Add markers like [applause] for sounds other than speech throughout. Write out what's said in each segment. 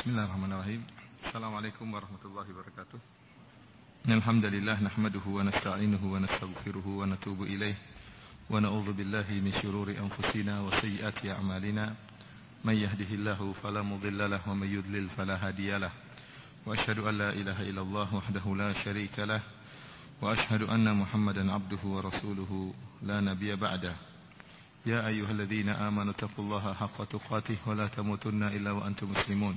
Bismillahirrahmanirrahim. Assalamualaikum warahmatullahi wabarakatuh. Alhamdulillah nahmaduhu wa nasta'inuhu wa nastaghfiruhu wa natubu ilaih wa na'udzu billahi min shururi anfusina wa sayyiati a'malina. Man yahdihillahu fala mudilla lahu wa man yudlil fala hadiyalah. Wa asyhadu an la ilaha illallah wahdahu la syarika lah wa asyhadu anna Muhammadan abduhu wa rasuluhu la nabiyya ba'dah. يا أيها الذين آمنوا اتقوا الله حق تقاته ولا تموتن إلا وأنتم مسلمون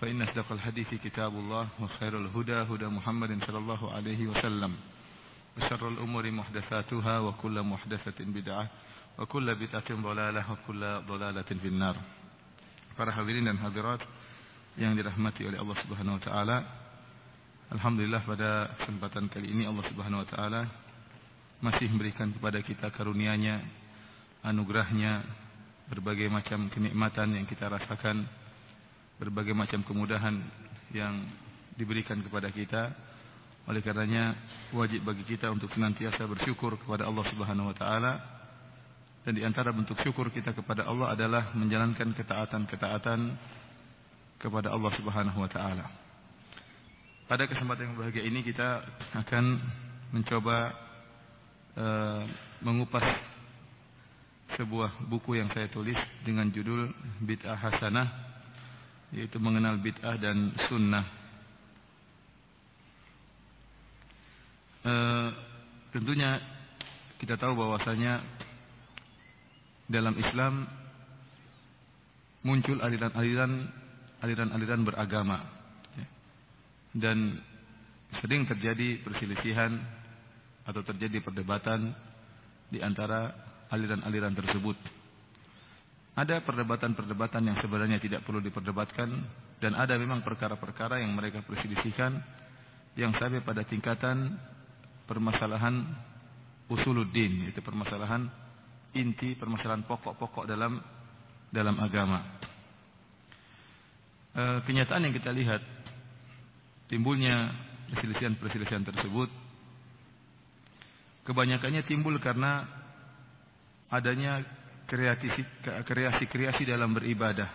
فإن أصدق الحديث كتاب الله وخير الهدى هدى محمد صلى الله عليه وسلم وشر الأمور محدثاتها وكل محدثة بدعة وكل بدعة ضلالة وكل ضلالة في النار Para hadirin dan hadirat yang dirahmati oleh Allah Subhanahu wa taala. Alhamdulillah pada kesempatan kali ini Allah Subhanahu wa taala masih memberikan kepada kita karunia-Nya, anugerahnya, berbagai macam kenikmatan yang kita rasakan, berbagai macam kemudahan yang diberikan kepada kita. Oleh karenanya wajib bagi kita untuk senantiasa bersyukur kepada Allah Subhanahu wa taala. Dan di antara bentuk syukur kita kepada Allah adalah menjalankan ketaatan-ketaatan kepada Allah Subhanahu wa taala. Pada kesempatan yang bahagia ini kita akan mencoba uh, mengupas sebuah buku yang saya tulis dengan judul Bid'ah Hasanah yaitu mengenal bid'ah dan sunnah. E, tentunya kita tahu bahwasanya dalam Islam muncul aliran-aliran aliran-aliran beragama dan sering terjadi perselisihan atau terjadi perdebatan di antara aliran-aliran tersebut. Ada perdebatan-perdebatan yang sebenarnya tidak perlu diperdebatkan dan ada memang perkara-perkara yang mereka perselisihkan yang sampai pada tingkatan permasalahan usuluddin yaitu permasalahan inti permasalahan pokok-pokok dalam dalam agama. E, kenyataan yang kita lihat timbulnya perselisihan-perselisihan tersebut kebanyakannya timbul karena adanya kreasi-kreasi dalam beribadah.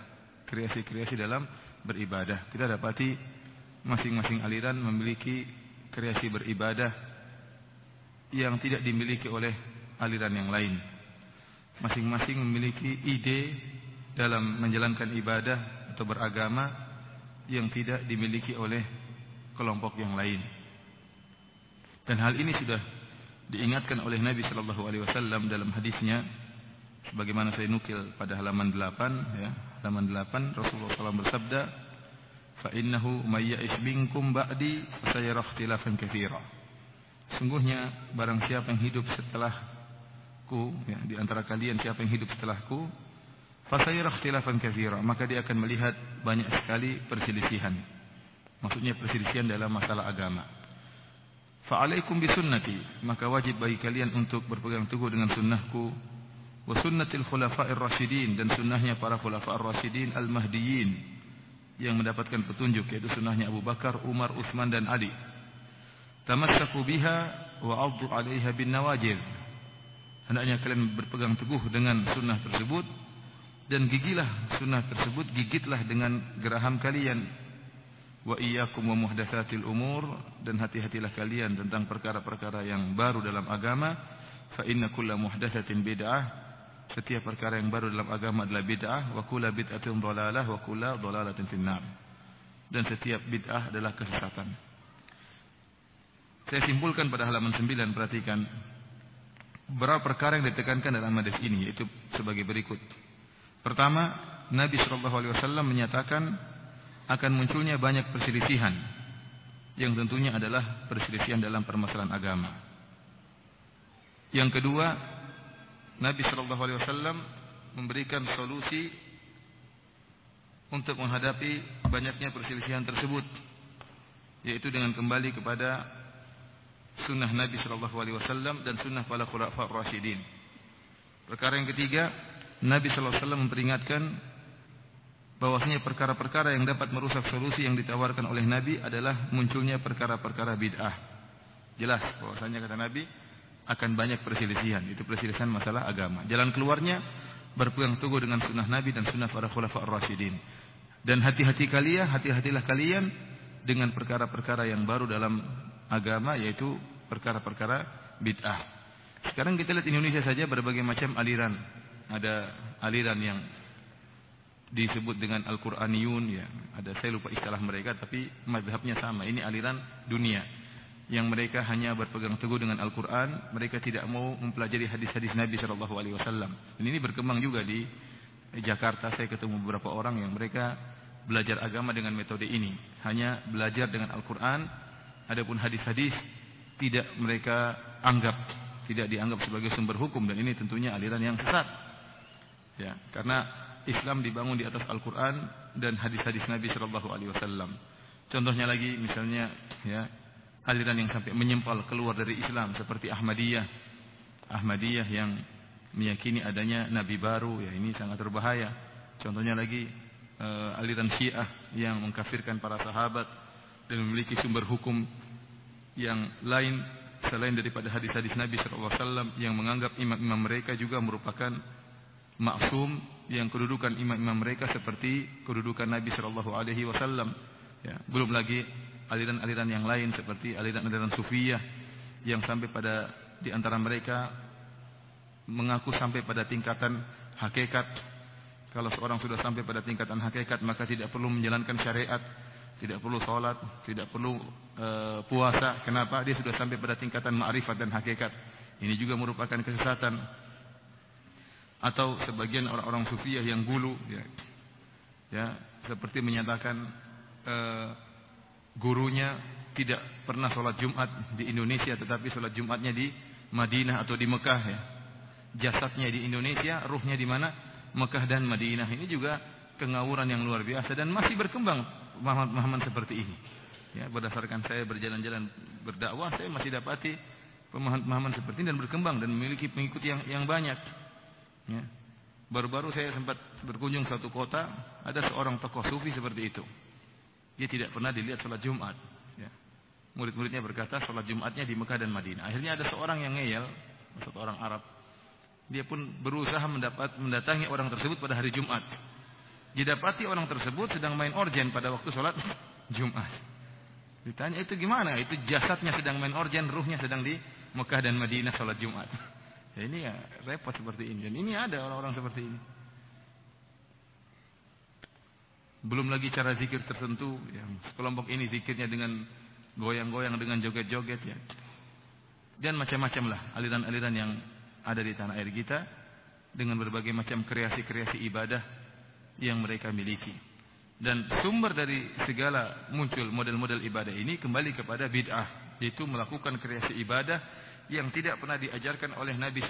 Kreasi-kreasi dalam beribadah. Kita dapati masing-masing aliran memiliki kreasi beribadah yang tidak dimiliki oleh aliran yang lain. Masing-masing memiliki ide dalam menjalankan ibadah atau beragama yang tidak dimiliki oleh kelompok yang lain. Dan hal ini sudah diingatkan oleh Nabi sallallahu alaihi wasallam dalam hadisnya sebagaimana saya nukil pada halaman 8 ya. Halaman 8 Rasulullah SAW bersabda fa innahu may ya'ish minkum ba'di sayara ikhtilafan katsira. Sungguhnya barang siapa yang hidup setelahku ya di antara kalian siapa yang hidup setelahku fa sayara ikhtilafan katsira maka dia akan melihat banyak sekali perselisihan. Maksudnya perselisihan dalam masalah agama. Fa'alaikum bisunnati Maka wajib bagi kalian untuk berpegang teguh dengan sunnahku Wa sunnatil khulafa'ir rasyidin Dan sunnahnya para khulafa'ir rasyidin al-mahdiyin Yang mendapatkan petunjuk Yaitu sunnahnya Abu Bakar, Umar, Uthman dan Ali. Tamassaku biha Wa abdu alaiha bin nawajir Hendaknya kalian berpegang teguh dengan sunnah tersebut Dan gigilah sunnah tersebut Gigitlah dengan geraham kalian. Wa iyyakum wa muhdatsatil umur dan hati-hatilah kalian tentang perkara-perkara yang baru dalam agama. Fa inna kulla muhdatsatin bid'ah setiap perkara yang baru dalam agama adalah bid'ah wa kullu bid'atin dhalalah wa kullu dhalalatin finnar. Dan setiap bid'ah adalah kesesatan. Saya simpulkan pada halaman 9 perhatikan. Beberapa perkara yang ditekankan dalam hadis ini yaitu sebagai berikut. Pertama Nabi sallallahu alaihi wasallam menyatakan akan munculnya banyak perselisihan yang tentunya adalah perselisihan dalam permasalahan agama. Yang kedua, Nabi Shallallahu Alaihi Wasallam memberikan solusi untuk menghadapi banyaknya perselisihan tersebut. yaitu dengan kembali kepada sunnah Nabi Shallallahu Alaihi Wasallam dan sunnah para khulafa rasyidin. Perkara yang ketiga, Nabi Shallallahu Alaihi Wasallam memperingatkan bahwasanya perkara-perkara yang dapat merusak solusi yang ditawarkan oleh Nabi adalah munculnya perkara-perkara bid'ah. Jelas bahwasanya kata Nabi akan banyak perselisihan. Itu perselisihan masalah agama. Jalan keluarnya berpegang teguh dengan sunnah Nabi dan sunnah para khulafa ar-rasyidin. Dan hati-hati kalian, hati-hatilah kalian dengan perkara-perkara yang baru dalam agama yaitu perkara-perkara bid'ah. Sekarang kita lihat Indonesia saja berbagai macam aliran. Ada aliran yang disebut dengan Al-Qur'aniyun ya. Ada saya lupa istilah mereka tapi mazhabnya sama. Ini aliran dunia yang mereka hanya berpegang teguh dengan Al-Qur'an, mereka tidak mau mempelajari hadis-hadis Nabi sallallahu alaihi wasallam. Dan ini berkembang juga di Jakarta saya ketemu beberapa orang yang mereka belajar agama dengan metode ini, hanya belajar dengan Al-Qur'an, adapun hadis-hadis tidak mereka anggap tidak dianggap sebagai sumber hukum dan ini tentunya aliran yang sesat. Ya, karena Islam dibangun di atas Al-Quran dan hadis-hadis Nabi Shallallahu Alaihi Wasallam. Contohnya lagi misalnya ya aliran yang sampai menyempal keluar dari Islam seperti Ahmadiyah, Ahmadiyah yang meyakini adanya Nabi baru ya ini sangat berbahaya. Contohnya lagi uh, aliran Syiah yang mengkafirkan para sahabat dan memiliki sumber hukum yang lain selain daripada hadis-hadis Nabi Shallallahu Alaihi Wasallam yang menganggap imam-imam mereka juga merupakan maksum yang kedudukan imam-imam mereka seperti kedudukan Nabi Shallallahu Alaihi Wasallam. Ya, belum lagi aliran-aliran yang lain seperti aliran-aliran Sufiyah yang sampai pada di antara mereka mengaku sampai pada tingkatan hakikat. Kalau seorang sudah sampai pada tingkatan hakikat maka tidak perlu menjalankan syariat, tidak perlu sholat, tidak perlu e, puasa. Kenapa? Dia sudah sampai pada tingkatan ma'rifat dan hakikat. Ini juga merupakan kesesatan atau sebagian orang-orang sufiyah yang gulu ya, ya seperti menyatakan eh, gurunya tidak pernah sholat Jumat di Indonesia tetapi sholat Jumatnya di Madinah atau di Mekah ya. Jasadnya di Indonesia ruhnya di mana? Mekah dan Madinah. Ini juga kengawuran yang luar biasa dan masih berkembang pemahaman-pemahaman seperti ini. Ya berdasarkan saya berjalan-jalan berdakwah saya masih dapati pemahaman-pemahaman seperti ini dan berkembang dan memiliki pengikut yang yang banyak. Ya. Baru-baru saya sempat berkunjung satu kota, ada seorang tokoh sufi seperti itu. Dia tidak pernah dilihat sholat Jumat. Ya. Murid-muridnya berkata sholat Jumatnya di Mekah dan Madinah. Akhirnya ada seorang yang ngeyel, satu orang Arab. Dia pun berusaha mendapat mendatangi orang tersebut pada hari Jumat. Didapati orang tersebut sedang main organ pada waktu sholat Jumat. Ditanya itu gimana? Itu jasadnya sedang main organ, ruhnya sedang di Mekah dan Madinah sholat Jumat. Ya ini ya repot seperti ini. Dan ini ada orang-orang seperti ini. Belum lagi cara zikir tertentu. Yang kelompok ini zikirnya dengan goyang-goyang, dengan joget-joget ya. Dan macam-macam lah aliran-aliran yang ada di tanah air kita. Dengan berbagai macam kreasi-kreasi ibadah yang mereka miliki. Dan sumber dari segala muncul model-model ibadah ini kembali kepada bid'ah. Yaitu melakukan kreasi ibadah yang tidak pernah diajarkan oleh Nabi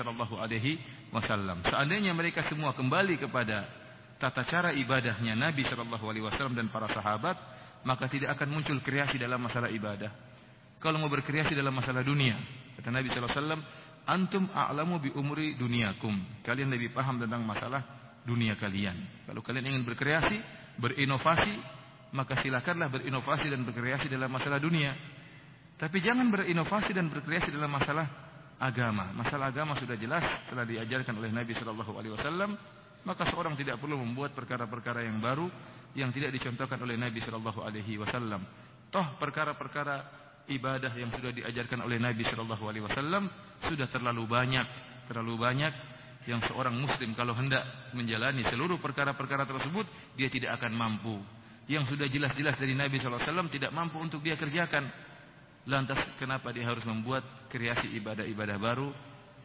Wasallam. Seandainya mereka semua kembali kepada tata cara ibadahnya Nabi Shallallahu Alaihi Wasallam dan para sahabat, maka tidak akan muncul kreasi dalam masalah ibadah. Kalau mau berkreasi dalam masalah dunia, kata Nabi Shallallahu Alaihi Wasallam, antum a'lamu bi umri duniakum. Kalian lebih paham tentang masalah dunia kalian. Kalau kalian ingin berkreasi, berinovasi, maka silakanlah berinovasi dan berkreasi dalam masalah dunia. Tapi jangan berinovasi dan berkreasi dalam masalah agama. Masalah agama sudah jelas telah diajarkan oleh Nabi Shallallahu Alaihi Wasallam. Maka seorang tidak perlu membuat perkara-perkara yang baru yang tidak dicontohkan oleh Nabi Shallallahu Alaihi Wasallam. Toh perkara-perkara ibadah yang sudah diajarkan oleh Nabi Shallallahu Alaihi Wasallam sudah terlalu banyak, terlalu banyak yang seorang Muslim kalau hendak menjalani seluruh perkara-perkara tersebut dia tidak akan mampu. Yang sudah jelas-jelas dari Nabi Shallallahu Alaihi Wasallam tidak mampu untuk dia kerjakan. Lantas kenapa dia harus membuat kreasi ibadah-ibadah baru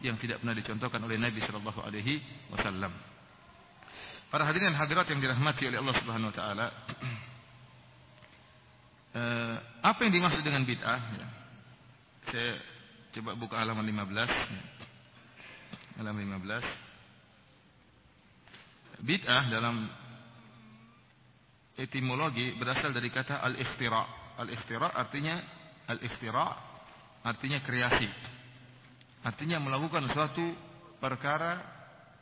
yang tidak pernah dicontohkan oleh Nabi Shallallahu Alaihi Wasallam? Para hadirin hadirat yang dirahmati oleh Allah Subhanahu Wa Taala, eh, apa yang dimaksud dengan bid'ah? Ya. Saya coba buka halaman 15. Ya. Halaman 15. Bid'ah dalam etimologi berasal dari kata al-ikhtira. Al-ikhtira artinya al-ikhtira artinya kreasi. Artinya melakukan suatu perkara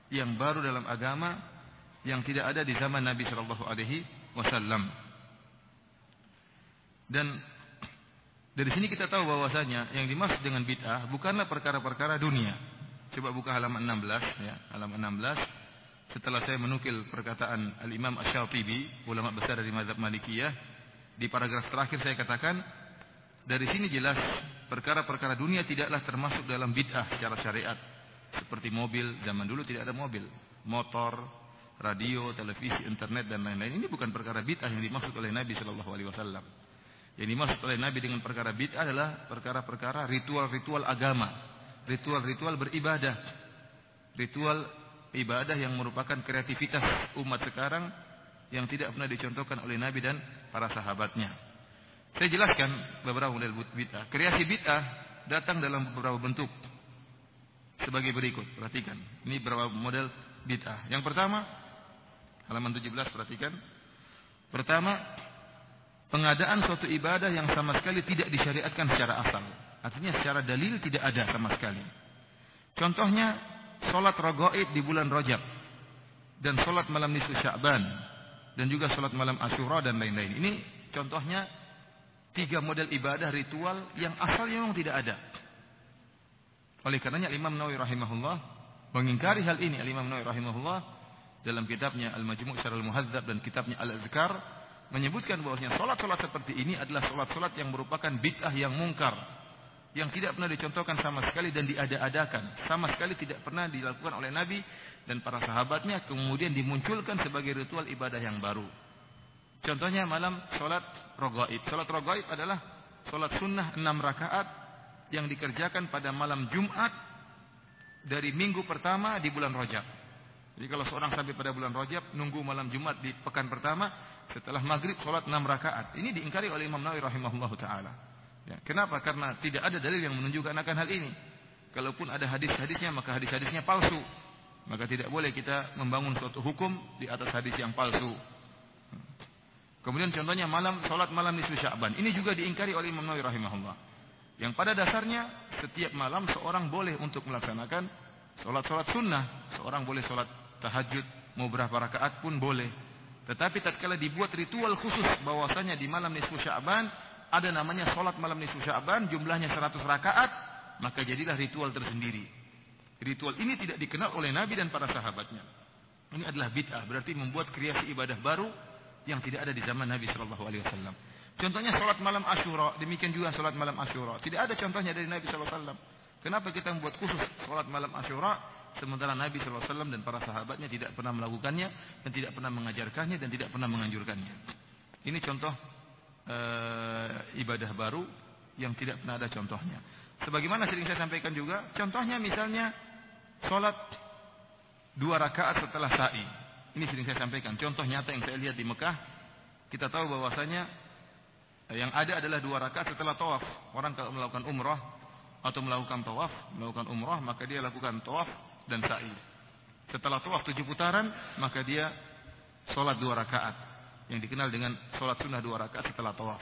yang baru dalam agama yang tidak ada di zaman Nabi Shallallahu alaihi wasallam. Dan dari sini kita tahu bahwasanya yang dimaksud dengan bid'ah bukanlah perkara-perkara dunia. Coba buka halaman 16 ya, halaman 16. Setelah saya menukil perkataan Al-Imam Asy-Syafi'i, ulama besar dari mazhab Malikiyah, di paragraf terakhir saya katakan dari sini jelas perkara-perkara dunia tidaklah termasuk dalam bid'ah secara syariat. Seperti mobil, zaman dulu tidak ada mobil, motor, radio, televisi, internet dan lain-lain. Ini bukan perkara bid'ah yang dimaksud oleh Nabi Shallallahu alaihi wasallam. Yang dimaksud oleh Nabi dengan perkara bid'ah adalah perkara-perkara ritual-ritual agama, ritual-ritual beribadah. Ritual ibadah yang merupakan kreativitas umat sekarang yang tidak pernah dicontohkan oleh Nabi dan para sahabatnya. Saya jelaskan beberapa model bid'ah. Kreasi bid'ah datang dalam beberapa bentuk. Sebagai berikut, perhatikan. Ini beberapa model bid'ah. Yang pertama, halaman 17 perhatikan. Pertama, pengadaan suatu ibadah yang sama sekali tidak disyariatkan secara asal. Artinya secara dalil tidak ada sama sekali. Contohnya solat rogoid di bulan Rajab dan solat malam nisfu Sya'ban dan juga solat malam Ashura dan lain-lain. Ini contohnya tiga model ibadah ritual yang asalnya memang tidak ada. Oleh karenanya Imam Nawawi rahimahullah mengingkari hal ini. Imam Nawawi rahimahullah dalam kitabnya Al-Majmu' Syarah Al-Muhadzab dan kitabnya Al-Azkar menyebutkan bahwasanya salat-salat seperti ini adalah salat-salat yang merupakan bid'ah yang mungkar yang tidak pernah dicontohkan sama sekali dan diada-adakan sama sekali tidak pernah dilakukan oleh Nabi dan para sahabatnya kemudian dimunculkan sebagai ritual ibadah yang baru. Contohnya malam salat rogaib salat rogaib adalah salat sunnah enam rakaat yang dikerjakan pada malam Jumat dari minggu pertama di bulan Rajab jadi kalau seorang sampai pada bulan Rajab nunggu malam Jumat di pekan pertama setelah maghrib sholat enam rakaat. Ini diingkari oleh Imam Nawawi rahimahullah taala. Ya, kenapa? Karena tidak ada dalil yang menunjukkan akan hal ini. Kalaupun ada hadis-hadisnya maka hadis-hadisnya palsu. Maka tidak boleh kita membangun suatu hukum di atas hadis yang palsu. Kemudian contohnya malam sholat malam nisfu Sya'ban. Ini juga diingkari oleh Imam Nawawi rahimahullah. Yang pada dasarnya setiap malam seorang boleh untuk melaksanakan sholat-sholat sunnah. Seorang boleh sholat tahajud mau berapa rakaat pun boleh. Tetapi tatkala dibuat ritual khusus bahwasanya di malam nisfu Sya'ban ada namanya salat malam nisfu Sya'ban jumlahnya 100 rakaat, maka jadilah ritual tersendiri. Ritual ini tidak dikenal oleh Nabi dan para sahabatnya. Ini adalah bid'ah, berarti membuat kreasi ibadah baru yang tidak ada di zaman Nabi Shallallahu alaihi wasallam. Contohnya salat malam Asyura, demikian juga salat malam Asyura. Tidak ada contohnya dari Nabi Shallallahu alaihi wasallam. Kenapa kita membuat khusus salat malam Asyura? Sementara Nabi SAW dan para sahabatnya tidak pernah melakukannya dan tidak pernah mengajarkannya dan tidak pernah menganjurkannya. Ini contoh e, ibadah baru yang tidak pernah ada contohnya. Sebagaimana sering saya sampaikan juga, contohnya misalnya sholat dua rakaat setelah sa'i. Ini sering saya sampaikan. Contoh nyata yang saya lihat di Mekah, kita tahu bahwasanya yang ada adalah dua rakaat setelah tawaf. Orang kalau melakukan umrah atau melakukan tawaf, melakukan umrah, maka dia lakukan tawaf dan sa'i. Setelah tawaf tujuh putaran, maka dia sholat dua rakaat. Yang dikenal dengan sholat sunnah dua rakaat setelah tawaf.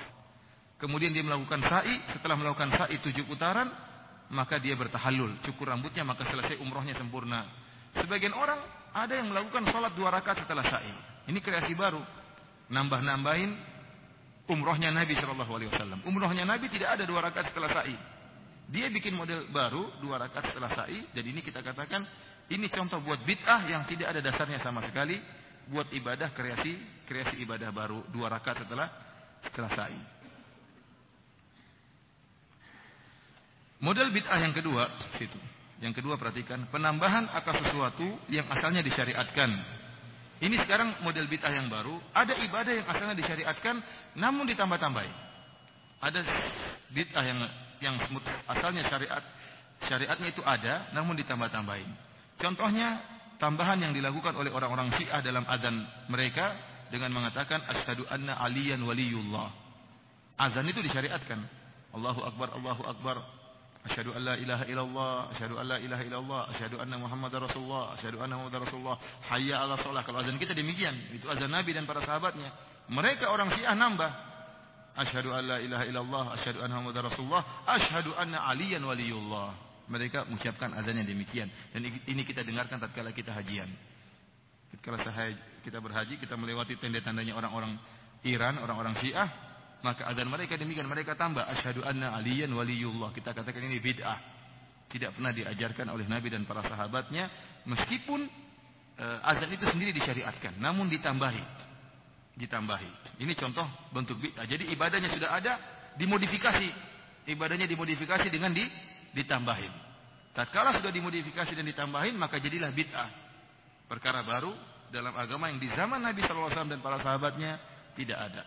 Kemudian dia melakukan sa'i, setelah melakukan sa'i tujuh putaran, maka dia bertahallul, cukur rambutnya, maka selesai umrohnya sempurna. Sebagian orang ada yang melakukan sholat dua rakaat setelah sa'i. Ini kreasi baru. Nambah-nambahin umrohnya Nabi Shallallahu Alaihi Wasallam. Umrohnya Nabi tidak ada dua rakaat setelah sa'i. Dia bikin model baru dua rakaat setelah sa'i. Jadi ini kita katakan ini contoh buat bid'ah yang tidak ada dasarnya sama sekali. Buat ibadah kreasi kreasi ibadah baru dua rakaat setelah setelah sa'i. Model bid'ah yang kedua situ. Yang kedua perhatikan penambahan akan sesuatu yang asalnya disyariatkan. Ini sekarang model bid'ah yang baru. Ada ibadah yang asalnya disyariatkan namun ditambah-tambahi. Ada bid'ah yang yang asalnya syariat syariatnya itu ada namun ditambah-tambahin. Contohnya tambahan yang dilakukan oleh orang-orang Syiah dalam azan mereka dengan mengatakan asyhadu anna aliyan waliyullah. Azan itu disyariatkan. Allahu akbar Allahu akbar. Asyhadu an la ilaha illallah, asyhadu an la ilaha illallah, asyhadu anna Muhammadar Rasulullah, asyhadu anna Muhammadar Rasulullah. Hayya 'ala shalah. Kalau azan kita demikian, itu azan Nabi dan para sahabatnya. Mereka orang Syiah nambah asyhadu an la ilaha illallah, asyhadu anna muhammadar rasulullah, asyhadu anna aliyan waliyullah. Mereka mengucapkan azan yang demikian dan ini kita dengarkan tatkala kita hajian. Kalau kita berhaji, kita melewati tenda-tendanya orang-orang Iran, orang-orang Syiah, maka azan mereka demikian, mereka tambah asyhadu anna aliyan waliyullah. Kita katakan ini bid'ah. Tidak pernah diajarkan oleh Nabi dan para sahabatnya, meskipun uh, azan itu sendiri disyariatkan, namun ditambahi. Ditambahi. Ini contoh bentuk bid'ah. Jadi ibadahnya sudah ada, dimodifikasi. Ibadahnya dimodifikasi dengan di, ditambahin. Tatkala sudah dimodifikasi dan ditambahin, maka jadilah bid'ah. Perkara baru dalam agama yang di zaman Nabi SAW dan para sahabatnya tidak ada.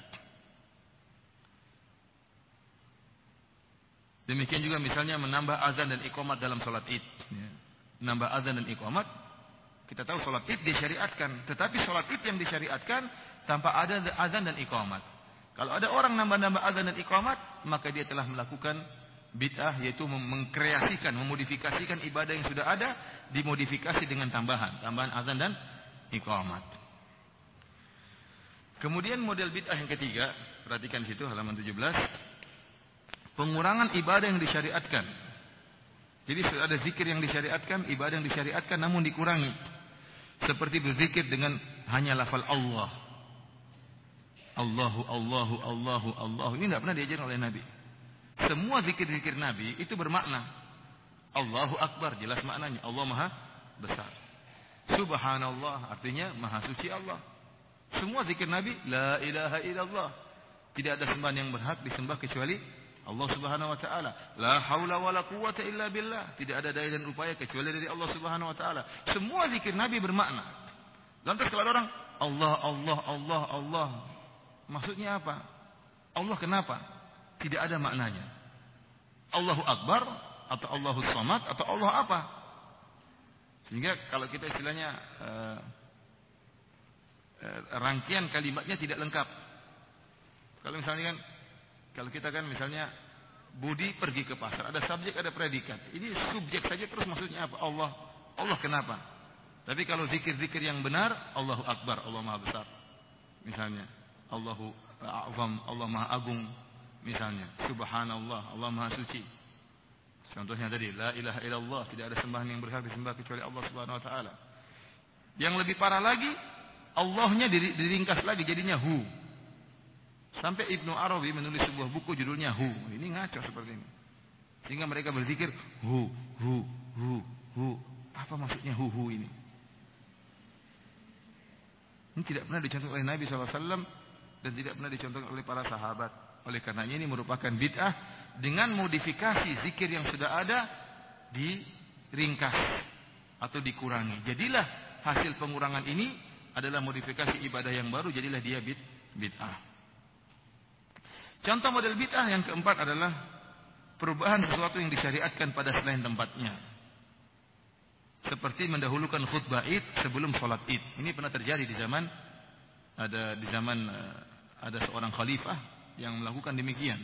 Demikian juga misalnya menambah azan dan iqamat dalam sholat id. Ya. Menambah azan dan iqamat. Kita tahu sholat id disyariatkan. Tetapi sholat id yang disyariatkan tanpa ada azan dan iqamat. Kalau ada orang nambah-nambah azan dan iqamat, maka dia telah melakukan bid'ah yaitu mengkreasikan, memodifikasikan ibadah yang sudah ada dimodifikasi dengan tambahan, tambahan azan dan iqamat. Kemudian model bid'ah yang ketiga, perhatikan situ halaman 17. Pengurangan ibadah yang disyariatkan. Jadi sudah ada zikir yang disyariatkan, ibadah yang disyariatkan namun dikurangi. Seperti berzikir dengan hanya lafal Allah. Allahu, Allahu, Allahu, Allahu. Ini tidak pernah diajarkan oleh Nabi. Semua zikir-zikir Nabi itu bermakna. Allahu Akbar, jelas maknanya. Allah Maha Besar. Subhanallah, artinya Maha Suci Allah. Semua zikir Nabi, La ilaha illallah. Tidak ada sembahan yang berhak disembah kecuali Allah Subhanahu wa taala. La haula wala quwata illa billah. Tidak ada daya dan upaya kecuali dari Allah Subhanahu wa taala. Semua zikir Nabi bermakna. Lantas kalau orang Allah Allah Allah Allah maksudnya apa? Allah kenapa? Tidak ada maknanya. Allahu Akbar atau Allahu Samad atau Allah apa? Sehingga kalau kita istilahnya uh, uh, rangkaian kalimatnya tidak lengkap. Kalau misalnya kan kalau kita kan misalnya Budi pergi ke pasar, ada subjek, ada predikat. Ini subjek saja terus maksudnya apa? Allah. Allah kenapa? Tapi kalau zikir-zikir yang benar, Allahu Akbar, Allah Maha Besar. Misalnya, Allahu A'zam, Allah Maha Agung. Misalnya, Subhanallah, Allah Maha Suci. Contohnya tadi, La ilaha illallah, tidak ada sembahan yang berhak disembah kecuali Allah Subhanahu Wa Taala. Yang lebih parah lagi, Allahnya diringkas lagi jadinya Hu. Sampai Ibnu Arabi menulis sebuah buku judulnya Hu. Ini ngaco seperti ini. Sehingga mereka berzikir Hu, Hu, Hu, Hu. Apa maksudnya Hu, Hu ini? Ini tidak pernah dicontoh oleh Nabi SAW dan tidak pernah dicontoh oleh para sahabat. Oleh karenanya ini merupakan bid'ah dengan modifikasi zikir yang sudah ada diringkas atau dikurangi. Jadilah hasil pengurangan ini adalah modifikasi ibadah yang baru. Jadilah dia bid'ah. Contoh model bid'ah yang keempat adalah perubahan sesuatu yang disyariatkan pada selain tempatnya. Seperti mendahulukan khutbah Id sebelum sholat Id. Ini pernah terjadi di zaman ada di zaman eh, ada seorang khalifah yang melakukan demikian.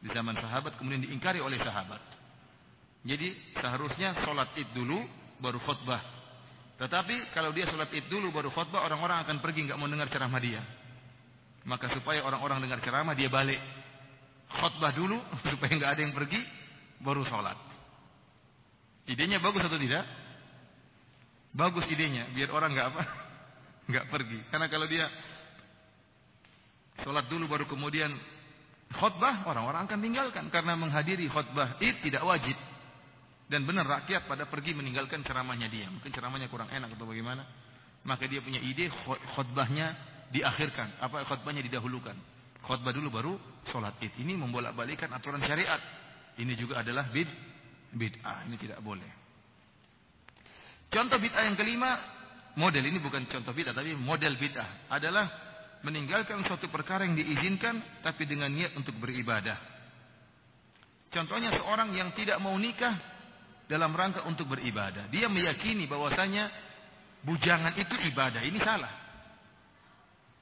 Di zaman sahabat kemudian diingkari oleh sahabat. Jadi seharusnya sholat Id dulu baru khutbah. Tetapi kalau dia sholat Id dulu baru khutbah orang-orang akan pergi nggak mau dengar ceramah dia. Maka supaya orang-orang dengar ceramah dia balik khutbah dulu [laughs] supaya nggak ada yang pergi baru sholat. Idenya bagus atau tidak? Bagus idenya biar orang nggak apa [laughs] nggak pergi. Karena kalau dia sholat dulu baru kemudian khutbah orang-orang akan tinggalkan karena menghadiri khutbah itu tidak wajib. Dan benar rakyat pada pergi meninggalkan ceramahnya dia. Mungkin ceramahnya kurang enak atau bagaimana. Maka dia punya ide khutbahnya diakhirkan, apa khutbahnya didahulukan. Khutbah dulu baru sholat id. Ini membolak-balikan aturan syariat. Ini juga adalah bid bid'ah. Ini tidak boleh. Contoh bid'ah yang kelima, model ini bukan contoh bid'ah tapi model bid'ah adalah meninggalkan suatu perkara yang diizinkan tapi dengan niat untuk beribadah. Contohnya seorang yang tidak mau nikah dalam rangka untuk beribadah. Dia meyakini bahwasanya bujangan itu ibadah. Ini salah.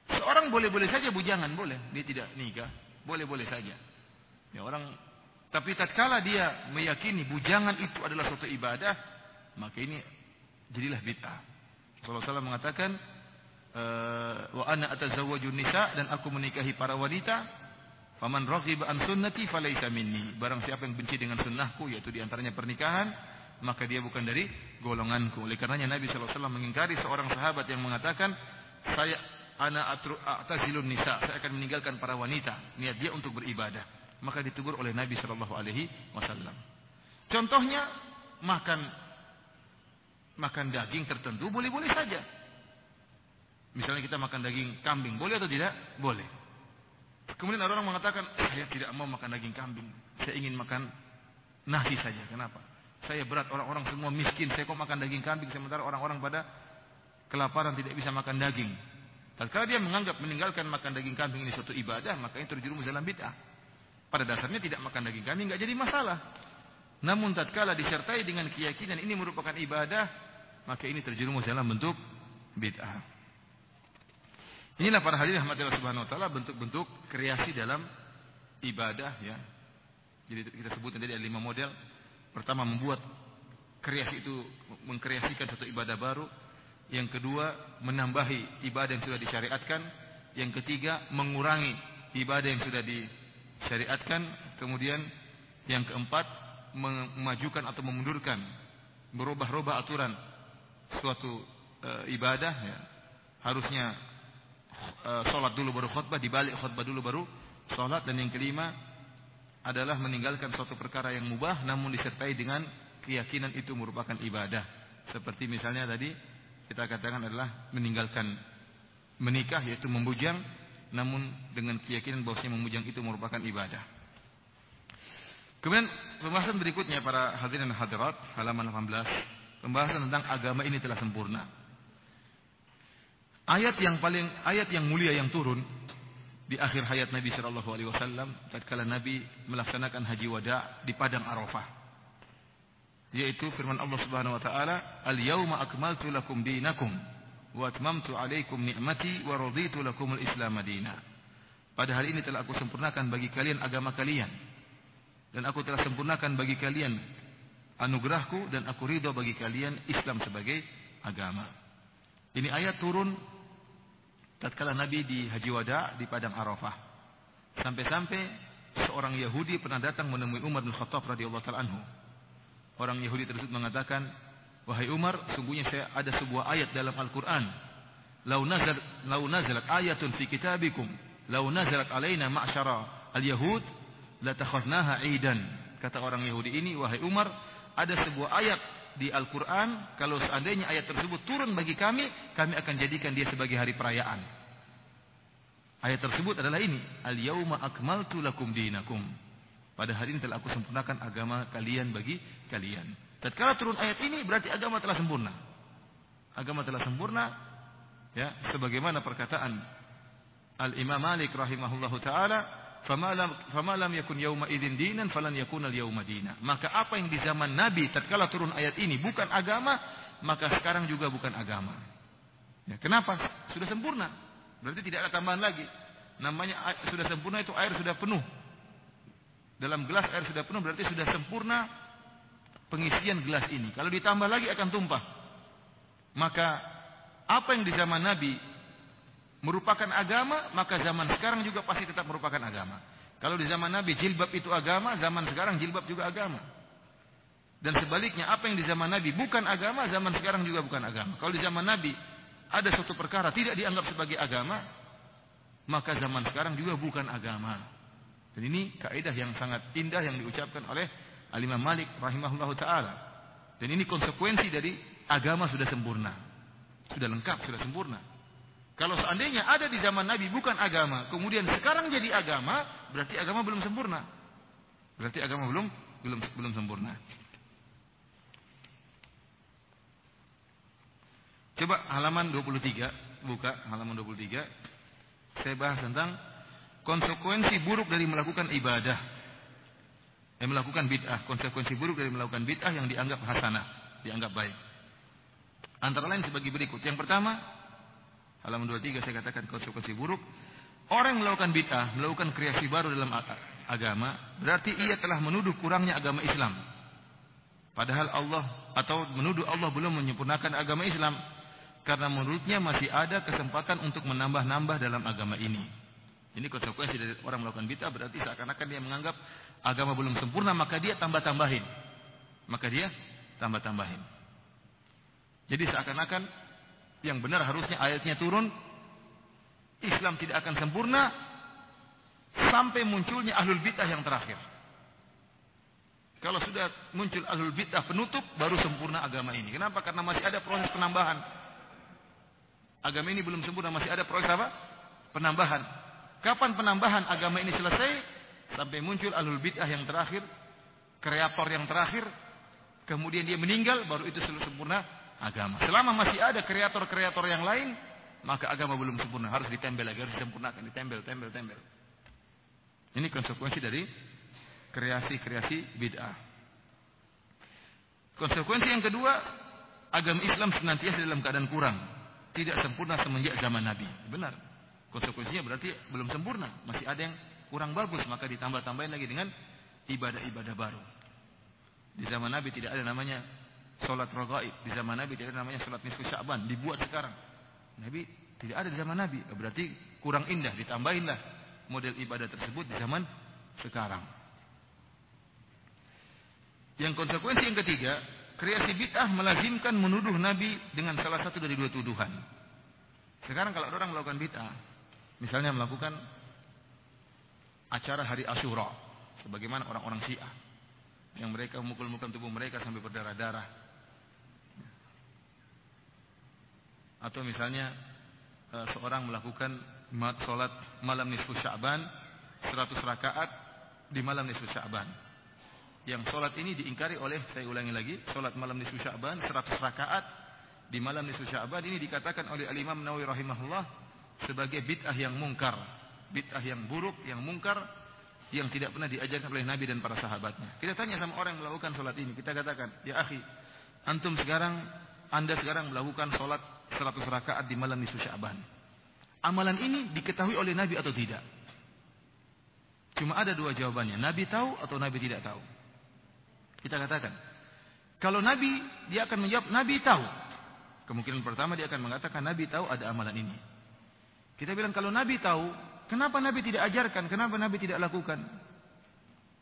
Seorang boleh-boleh saja bujangan, boleh. Dia tidak nikah, boleh-boleh saja. Ya orang tapi tatkala dia meyakini bujangan itu adalah suatu ibadah, maka ini jadilah bid'ah. Rasulullah SAW mengatakan, wa ana atazawwaju nisa dan aku menikahi para wanita Faman raghiba an sunnati falaysa minni. Barang siapa yang benci dengan sunnahku yaitu di antaranya pernikahan, maka dia bukan dari golonganku. Oleh karenanya Nabi sallallahu alaihi wasallam mengingkari seorang sahabat yang mengatakan, "Saya ana atazilun nisa." Saya akan meninggalkan para wanita, niat dia untuk beribadah. Maka ditegur oleh Nabi sallallahu alaihi wasallam. Contohnya makan makan daging tertentu boleh-boleh saja. Misalnya kita makan daging kambing, boleh atau tidak? Boleh. Kemudian ada orang mengatakan, saya tidak mau makan daging kambing. Saya ingin makan nasi saja. Kenapa? Saya berat, orang-orang semua miskin. Saya kok makan daging kambing, sementara orang-orang pada kelaparan tidak bisa makan daging. Kalau dia menganggap meninggalkan makan daging kambing ini suatu ibadah, maka ini terjerumus dalam bid'ah. Pada dasarnya tidak makan daging kambing nggak jadi masalah. Namun tatkala disertai dengan keyakinan ini merupakan ibadah, maka ini terjerumus dalam bentuk bid'ah. Inilah para hadirin rahmatillah subhanahu wa taala bentuk-bentuk kreasi dalam ibadah ya. Jadi kita sebutkan tadi ada lima model. Pertama membuat kreasi itu mengkreasikan satu ibadah baru. Yang kedua menambahi ibadah yang sudah disyariatkan. Yang ketiga mengurangi ibadah yang sudah disyariatkan. Kemudian yang keempat memajukan atau memundurkan berubah-ubah aturan suatu e, ibadah ya. Harusnya uh, sholat dulu baru khutbah, dibalik khutbah dulu baru sholat. Dan yang kelima adalah meninggalkan suatu perkara yang mubah namun disertai dengan keyakinan itu merupakan ibadah. Seperti misalnya tadi kita katakan adalah meninggalkan menikah yaitu membujang namun dengan keyakinan bahwasanya memujang itu merupakan ibadah. Kemudian pembahasan berikutnya para hadirin dan hadirat halaman 18 pembahasan tentang agama ini telah sempurna. Ayat yang paling ayat yang mulia yang turun di akhir hayat Nabi Shallallahu Alaihi Wasallam tatkala Nabi melaksanakan haji wada di padang Arafah. Yaitu firman Allah Subhanahu Wa Taala Al Yauma Akmaltu Lakum Dinakum wa Atmamtu Alaikum Ni'mati wa Raditu Lakum Al Islam Madina pada hari ini telah aku sempurnakan bagi kalian agama kalian. Dan aku telah sempurnakan bagi kalian anugerahku dan aku ridho bagi kalian Islam sebagai agama. Ini ayat turun tatkala Nabi di Haji Wada di padang Arafah. Sampai-sampai seorang Yahudi pernah datang menemui Umar bin Khattab radhiyallahu taala anhu. Orang Yahudi tersebut mengatakan, "Wahai Umar, sungguhnya saya ada sebuah ayat dalam Al-Qur'an. Lau nazal lau nazalat ayatun fi kitabikum, lau nazalat alaina ma'syara al-yahud, la takhadnaha 'idan." Kata orang Yahudi ini, "Wahai Umar, ada sebuah ayat di Al-Quran, kalau seandainya ayat tersebut turun bagi kami, kami akan jadikan dia sebagai hari perayaan. Ayat tersebut adalah ini, Al-Yawma akmaltu lakum dinakum. Pada hari ini telah aku sempurnakan agama kalian bagi kalian. Tatkala turun ayat ini berarti agama telah sempurna. Agama telah sempurna ya sebagaimana perkataan Al-Imam Malik rahimahullahu taala Fama lam yakun yauma idzin dinan falan yakuna al-yauma dina. Maka apa yang di zaman Nabi tatkala turun ayat ini bukan agama, maka sekarang juga bukan agama. Ya, kenapa? Sudah sempurna. Berarti tidak ada tambahan lagi. Namanya sudah sempurna itu air sudah penuh. Dalam gelas air sudah penuh berarti sudah sempurna pengisian gelas ini. Kalau ditambah lagi akan tumpah. Maka apa yang di zaman Nabi merupakan agama, maka zaman sekarang juga pasti tetap merupakan agama. Kalau di zaman Nabi jilbab itu agama, zaman sekarang jilbab juga agama. Dan sebaliknya apa yang di zaman Nabi bukan agama, zaman sekarang juga bukan agama. Kalau di zaman Nabi ada suatu perkara tidak dianggap sebagai agama, maka zaman sekarang juga bukan agama. Dan ini kaidah yang sangat indah yang diucapkan oleh Al-Imam Malik rahimahullah taala. Dan ini konsekuensi dari agama sudah sempurna. Sudah lengkap, sudah sempurna. Kalau seandainya ada di zaman Nabi bukan agama, kemudian sekarang jadi agama, berarti agama belum sempurna. Berarti agama belum belum belum sempurna. Coba halaman 23, buka halaman 23. Saya bahas tentang konsekuensi buruk dari melakukan ibadah. Yang melakukan bid'ah, konsekuensi buruk dari melakukan bid'ah yang dianggap hasanah, dianggap baik. Antara lain sebagai berikut. Yang pertama, halaman 23 saya katakan konsekuensi buruk. Orang yang melakukan bid'ah, melakukan kreasi baru dalam agama, berarti ia telah menuduh kurangnya agama Islam. Padahal Allah atau menuduh Allah belum menyempurnakan agama Islam karena menurutnya masih ada kesempatan untuk menambah-nambah dalam agama ini. Ini konsekuensi dari orang melakukan bid'ah berarti seakan-akan dia menganggap agama belum sempurna maka dia tambah-tambahin. Maka dia tambah-tambahin. Jadi seakan-akan yang benar harusnya ayatnya turun Islam tidak akan sempurna sampai munculnya ahlul bid'ah yang terakhir. Kalau sudah muncul ahlul bid'ah penutup baru sempurna agama ini. Kenapa? Karena masih ada proses penambahan. Agama ini belum sempurna, masih ada proses apa? Penambahan. Kapan penambahan agama ini selesai? Sampai muncul ahlul bid'ah yang terakhir, kreator yang terakhir, kemudian dia meninggal, baru itu seluruh sempurna agama. Selama masih ada kreator-kreator yang lain, maka agama belum sempurna, harus ditempel lagi, harus disempurnakan, ditempel, tempel, tempel. Ini konsekuensi dari kreasi-kreasi bid'ah. Konsekuensi yang kedua, agama Islam senantiasa dalam keadaan kurang, tidak sempurna semenjak zaman Nabi. Benar. Konsekuensinya berarti belum sempurna, masih ada yang kurang bagus, maka ditambah-tambahin lagi dengan ibadah-ibadah baru. Di zaman Nabi tidak ada namanya sholat rogaib. Di zaman Nabi tidak ada namanya sholat nisfu sya'ban. Dibuat sekarang. Nabi tidak ada di zaman Nabi. Berarti kurang indah. Ditambahinlah model ibadah tersebut di zaman sekarang. Yang konsekuensi yang ketiga, kreasi bid'ah melazimkan menuduh Nabi dengan salah satu dari dua tuduhan. Sekarang kalau orang melakukan bid'ah, misalnya melakukan acara hari Asyura, sebagaimana orang-orang Syiah yang mereka memukul-mukul tubuh mereka sampai berdarah-darah. Atau misalnya eh, seorang melakukan sholat malam nisfu Sya'ban 100 rakaat di malam nisfu Sya'ban. Yang sholat ini diingkari oleh, saya ulangi lagi, sholat malam nisfu Sya'ban 100 rakaat di malam nisfu Sya'ban ini dikatakan oleh Al-Imam Nawawi rahimahullah sebagai bid'ah yang mungkar, bid'ah yang buruk, yang mungkar, yang tidak pernah diajarkan oleh Nabi dan para sahabatnya. Kita tanya sama orang yang melakukan sholat ini, kita katakan, ya akhi, antum sekarang, anda sekarang melakukan sholat 100 rakaat di malam nisfu Sya'ban. Amalan ini diketahui oleh Nabi atau tidak? Cuma ada dua jawabannya. Nabi tahu atau Nabi tidak tahu. Kita katakan. Kalau Nabi, dia akan menjawab, Nabi tahu. Kemungkinan pertama dia akan mengatakan, Nabi tahu ada amalan ini. Kita bilang, kalau Nabi tahu, kenapa Nabi tidak ajarkan? Kenapa Nabi tidak lakukan?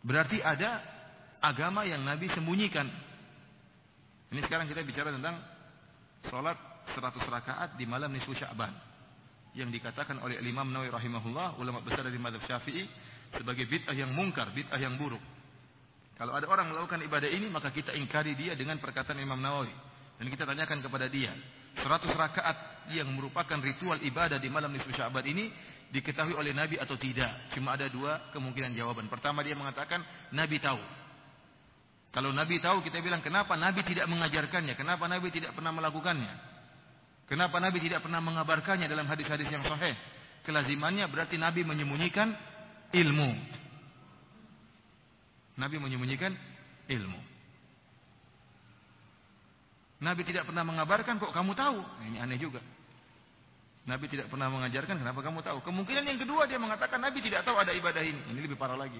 Berarti ada agama yang Nabi sembunyikan. Ini sekarang kita bicara tentang sholat 100 rakaat di malam nisfu Sya'ban. Yang dikatakan oleh Imam Nawawi rahimahullah, ulama besar dari madhab syafi'i, sebagai bid'ah yang mungkar, bid'ah yang buruk. Kalau ada orang melakukan ibadah ini, maka kita ingkari dia dengan perkataan Imam Nawawi. Dan kita tanyakan kepada dia, 100 rakaat yang merupakan ritual ibadah di malam nisfu Sya'ban ini diketahui oleh Nabi atau tidak? Cuma ada dua kemungkinan jawaban. Pertama dia mengatakan Nabi tahu. Kalau Nabi tahu kita bilang kenapa Nabi tidak mengajarkannya? Kenapa Nabi tidak pernah melakukannya? Kenapa Nabi tidak pernah mengabarkannya dalam hadis-hadis yang sahih? Kelazimannya berarti Nabi menyembunyikan ilmu. Nabi menyembunyikan ilmu. Nabi tidak pernah mengabarkan kok kamu tahu. Nah, ini aneh juga. Nabi tidak pernah mengajarkan kenapa kamu tahu. Kemungkinan yang kedua dia mengatakan Nabi tidak tahu ada ibadah ini. Ini lebih parah lagi.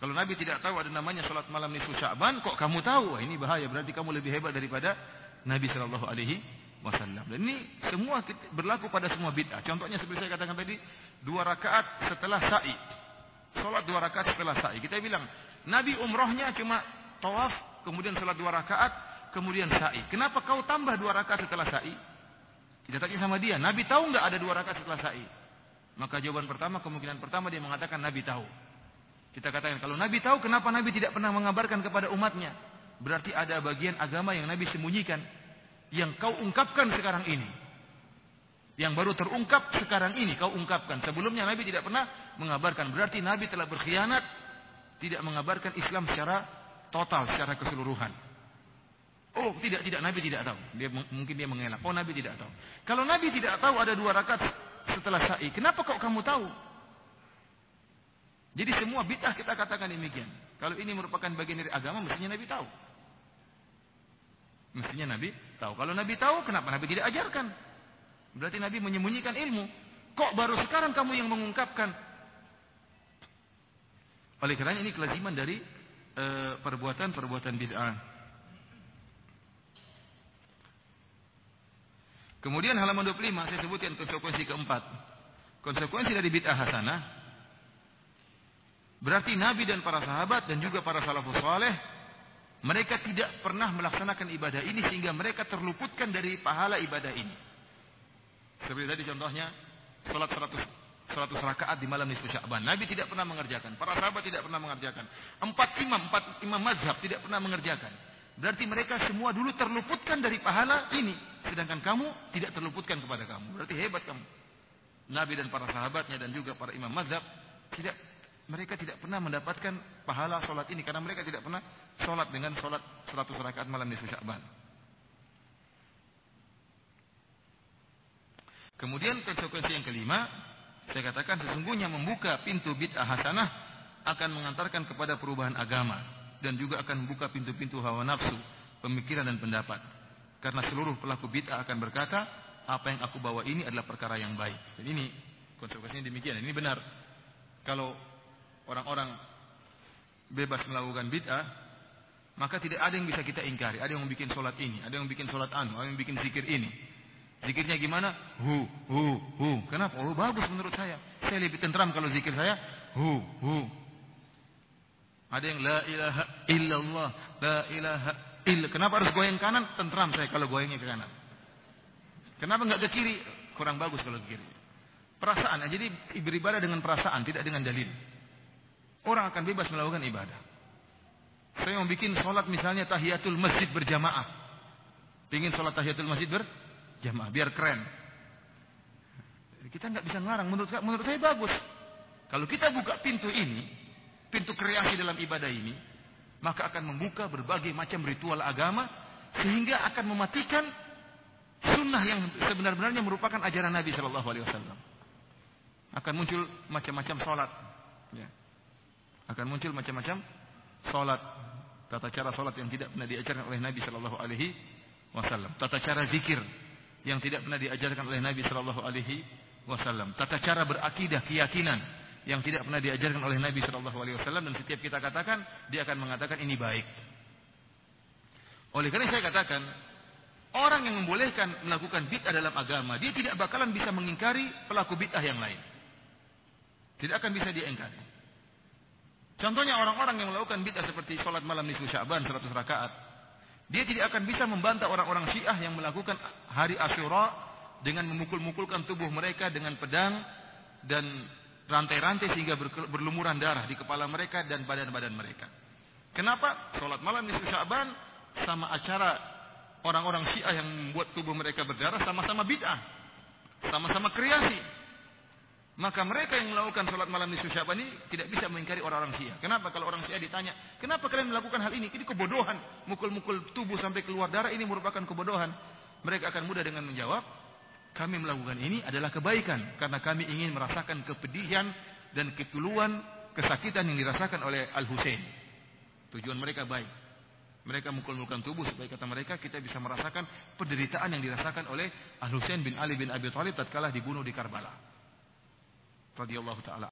Kalau Nabi tidak tahu ada namanya sholat malam nisfu Sya'ban, kok kamu tahu? Ini bahaya. Berarti kamu lebih hebat daripada Nabi Shallallahu Alaihi Wasallam. Dan ini semua berlaku pada semua bid'ah. Contohnya seperti saya katakan tadi, dua rakaat setelah sa'i. Sholat dua rakaat setelah sa'i. Kita bilang, Nabi umrohnya cuma tawaf, kemudian sholat dua rakaat, kemudian sa'i. Kenapa kau tambah dua rakaat setelah sa'i? Kita tanya sama dia, Nabi tahu nggak ada dua rakaat setelah sa'i? Maka jawaban pertama, kemungkinan pertama dia mengatakan Nabi tahu. Kita katakan, kalau Nabi tahu, kenapa Nabi tidak pernah mengabarkan kepada umatnya? Berarti ada bagian agama yang Nabi sembunyikan. Yang kau ungkapkan sekarang ini. Yang baru terungkap sekarang ini kau ungkapkan. Sebelumnya Nabi tidak pernah mengabarkan. Berarti Nabi telah berkhianat. Tidak mengabarkan Islam secara total, secara keseluruhan. Oh tidak, tidak. Nabi tidak tahu. Dia, mungkin dia mengelak. Oh Nabi tidak tahu. Kalau Nabi tidak tahu ada dua rakaat setelah sa'i. Kenapa kok kamu tahu? Jadi semua bid'ah kita katakan demikian. Kalau ini merupakan bagian dari agama, mestinya Nabi tahu. Mestinya Nabi tahu. Kalau Nabi tahu, kenapa Nabi tidak ajarkan? Berarti Nabi menyembunyikan ilmu. Kok baru sekarang kamu yang mengungkapkan? Oleh karena ini kelaziman dari eh, perbuatan-perbuatan uh, bid'ah. Kemudian halaman 25 saya sebutkan konsekuensi keempat. konsekuensi dari bid'ah hasanah berarti Nabi dan para sahabat dan juga para salafus saleh mereka tidak pernah melaksanakan ibadah ini sehingga mereka terluputkan dari pahala ibadah ini. Seperti tadi contohnya salat 100 100 rakaat di malam nisfu Sya'ban. Nabi tidak pernah mengerjakan, para sahabat tidak pernah mengerjakan. Empat imam, empat imam mazhab tidak pernah mengerjakan. Berarti mereka semua dulu terluputkan dari pahala ini, sedangkan kamu tidak terluputkan kepada kamu. Berarti hebat kamu. Nabi dan para sahabatnya dan juga para imam mazhab tidak mereka tidak pernah mendapatkan pahala sholat ini karena mereka tidak pernah sholat dengan sholat 100 rakaat malam di Sya'ban. Kemudian konsekuensi yang kelima, saya katakan sesungguhnya membuka pintu bid'ah hasanah akan mengantarkan kepada perubahan agama dan juga akan membuka pintu-pintu hawa nafsu, pemikiran dan pendapat. Karena seluruh pelaku bid'ah akan berkata, apa yang aku bawa ini adalah perkara yang baik. Dan ini konsekuensinya demikian. Ini benar. Kalau orang-orang bebas melakukan bid'ah, maka tidak ada yang bisa kita ingkari. Ada yang bikin sholat ini, ada yang bikin sholat anu, ada yang bikin zikir ini. Zikirnya gimana? Hu, hu, hu. Kenapa? Oh bagus menurut saya. Saya lebih tentram kalau zikir saya. Hu, hu. Ada yang la ilaha illallah, la ilaha illallah. Kenapa harus goyang kanan? Tentram saya kalau goyangnya ke kanan. Kenapa nggak ke kiri? Kurang bagus kalau ke kiri. Perasaan. Jadi beribadah dengan perasaan, tidak dengan dalil. Orang akan bebas melakukan ibadah. Saya mau bikin sholat misalnya tahiyatul masjid berjamaah. Ingin sholat tahiyatul masjid berjamaah, biar keren. Kita nggak bisa ngelarang. Menurut, menurut saya bagus. Kalau kita buka pintu ini, pintu kreasi dalam ibadah ini, maka akan membuka berbagai macam ritual agama, sehingga akan mematikan sunnah yang sebenar-benarnya merupakan ajaran Nabi Shallallahu Alaihi Wasallam. Akan muncul macam-macam sholat. Ya. Akan muncul macam-macam salat, tata cara salat yang tidak pernah diajarkan oleh Nabi sallallahu alaihi wasallam, tata cara zikir yang tidak pernah diajarkan oleh Nabi sallallahu alaihi wasallam, tata cara berakidah, keyakinan yang tidak pernah diajarkan oleh Nabi sallallahu alaihi wasallam dan setiap kita katakan dia akan mengatakan ini baik. Oleh karena saya katakan orang yang membolehkan melakukan bid'ah dalam agama, dia tidak bakalan bisa mengingkari pelaku bid'ah yang lain. Tidak akan bisa dia ingkari. Contohnya orang-orang yang melakukan bid'ah seperti sholat malam nisfu Sya'ban 100 rakaat. Dia tidak akan bisa membantah orang-orang Syiah yang melakukan hari Asyura dengan memukul-mukulkan tubuh mereka dengan pedang dan rantai-rantai sehingga berlumuran darah di kepala mereka dan badan-badan mereka. Kenapa? Sholat malam nisfu Sya'ban sama acara orang-orang Syiah yang membuat tubuh mereka berdarah sama-sama bid'ah. Sama-sama kreasi. Maka mereka yang melakukan sholat malam di Syaban ini tidak bisa mengingkari orang-orang Syiah. Kenapa? Kalau orang Syiah ditanya, kenapa kalian melakukan hal ini? Ini kebodohan. Mukul-mukul tubuh sampai keluar darah ini merupakan kebodohan. Mereka akan mudah dengan menjawab, kami melakukan ini adalah kebaikan. Karena kami ingin merasakan kepedihan dan kekeluhan, kesakitan yang dirasakan oleh Al-Husain. Tujuan mereka baik. Mereka mukul-mukulkan tubuh supaya kata mereka kita bisa merasakan penderitaan yang dirasakan oleh Al-Husain bin Ali bin Abi Thalib tatkala dibunuh di Karbala radhiyallahu taala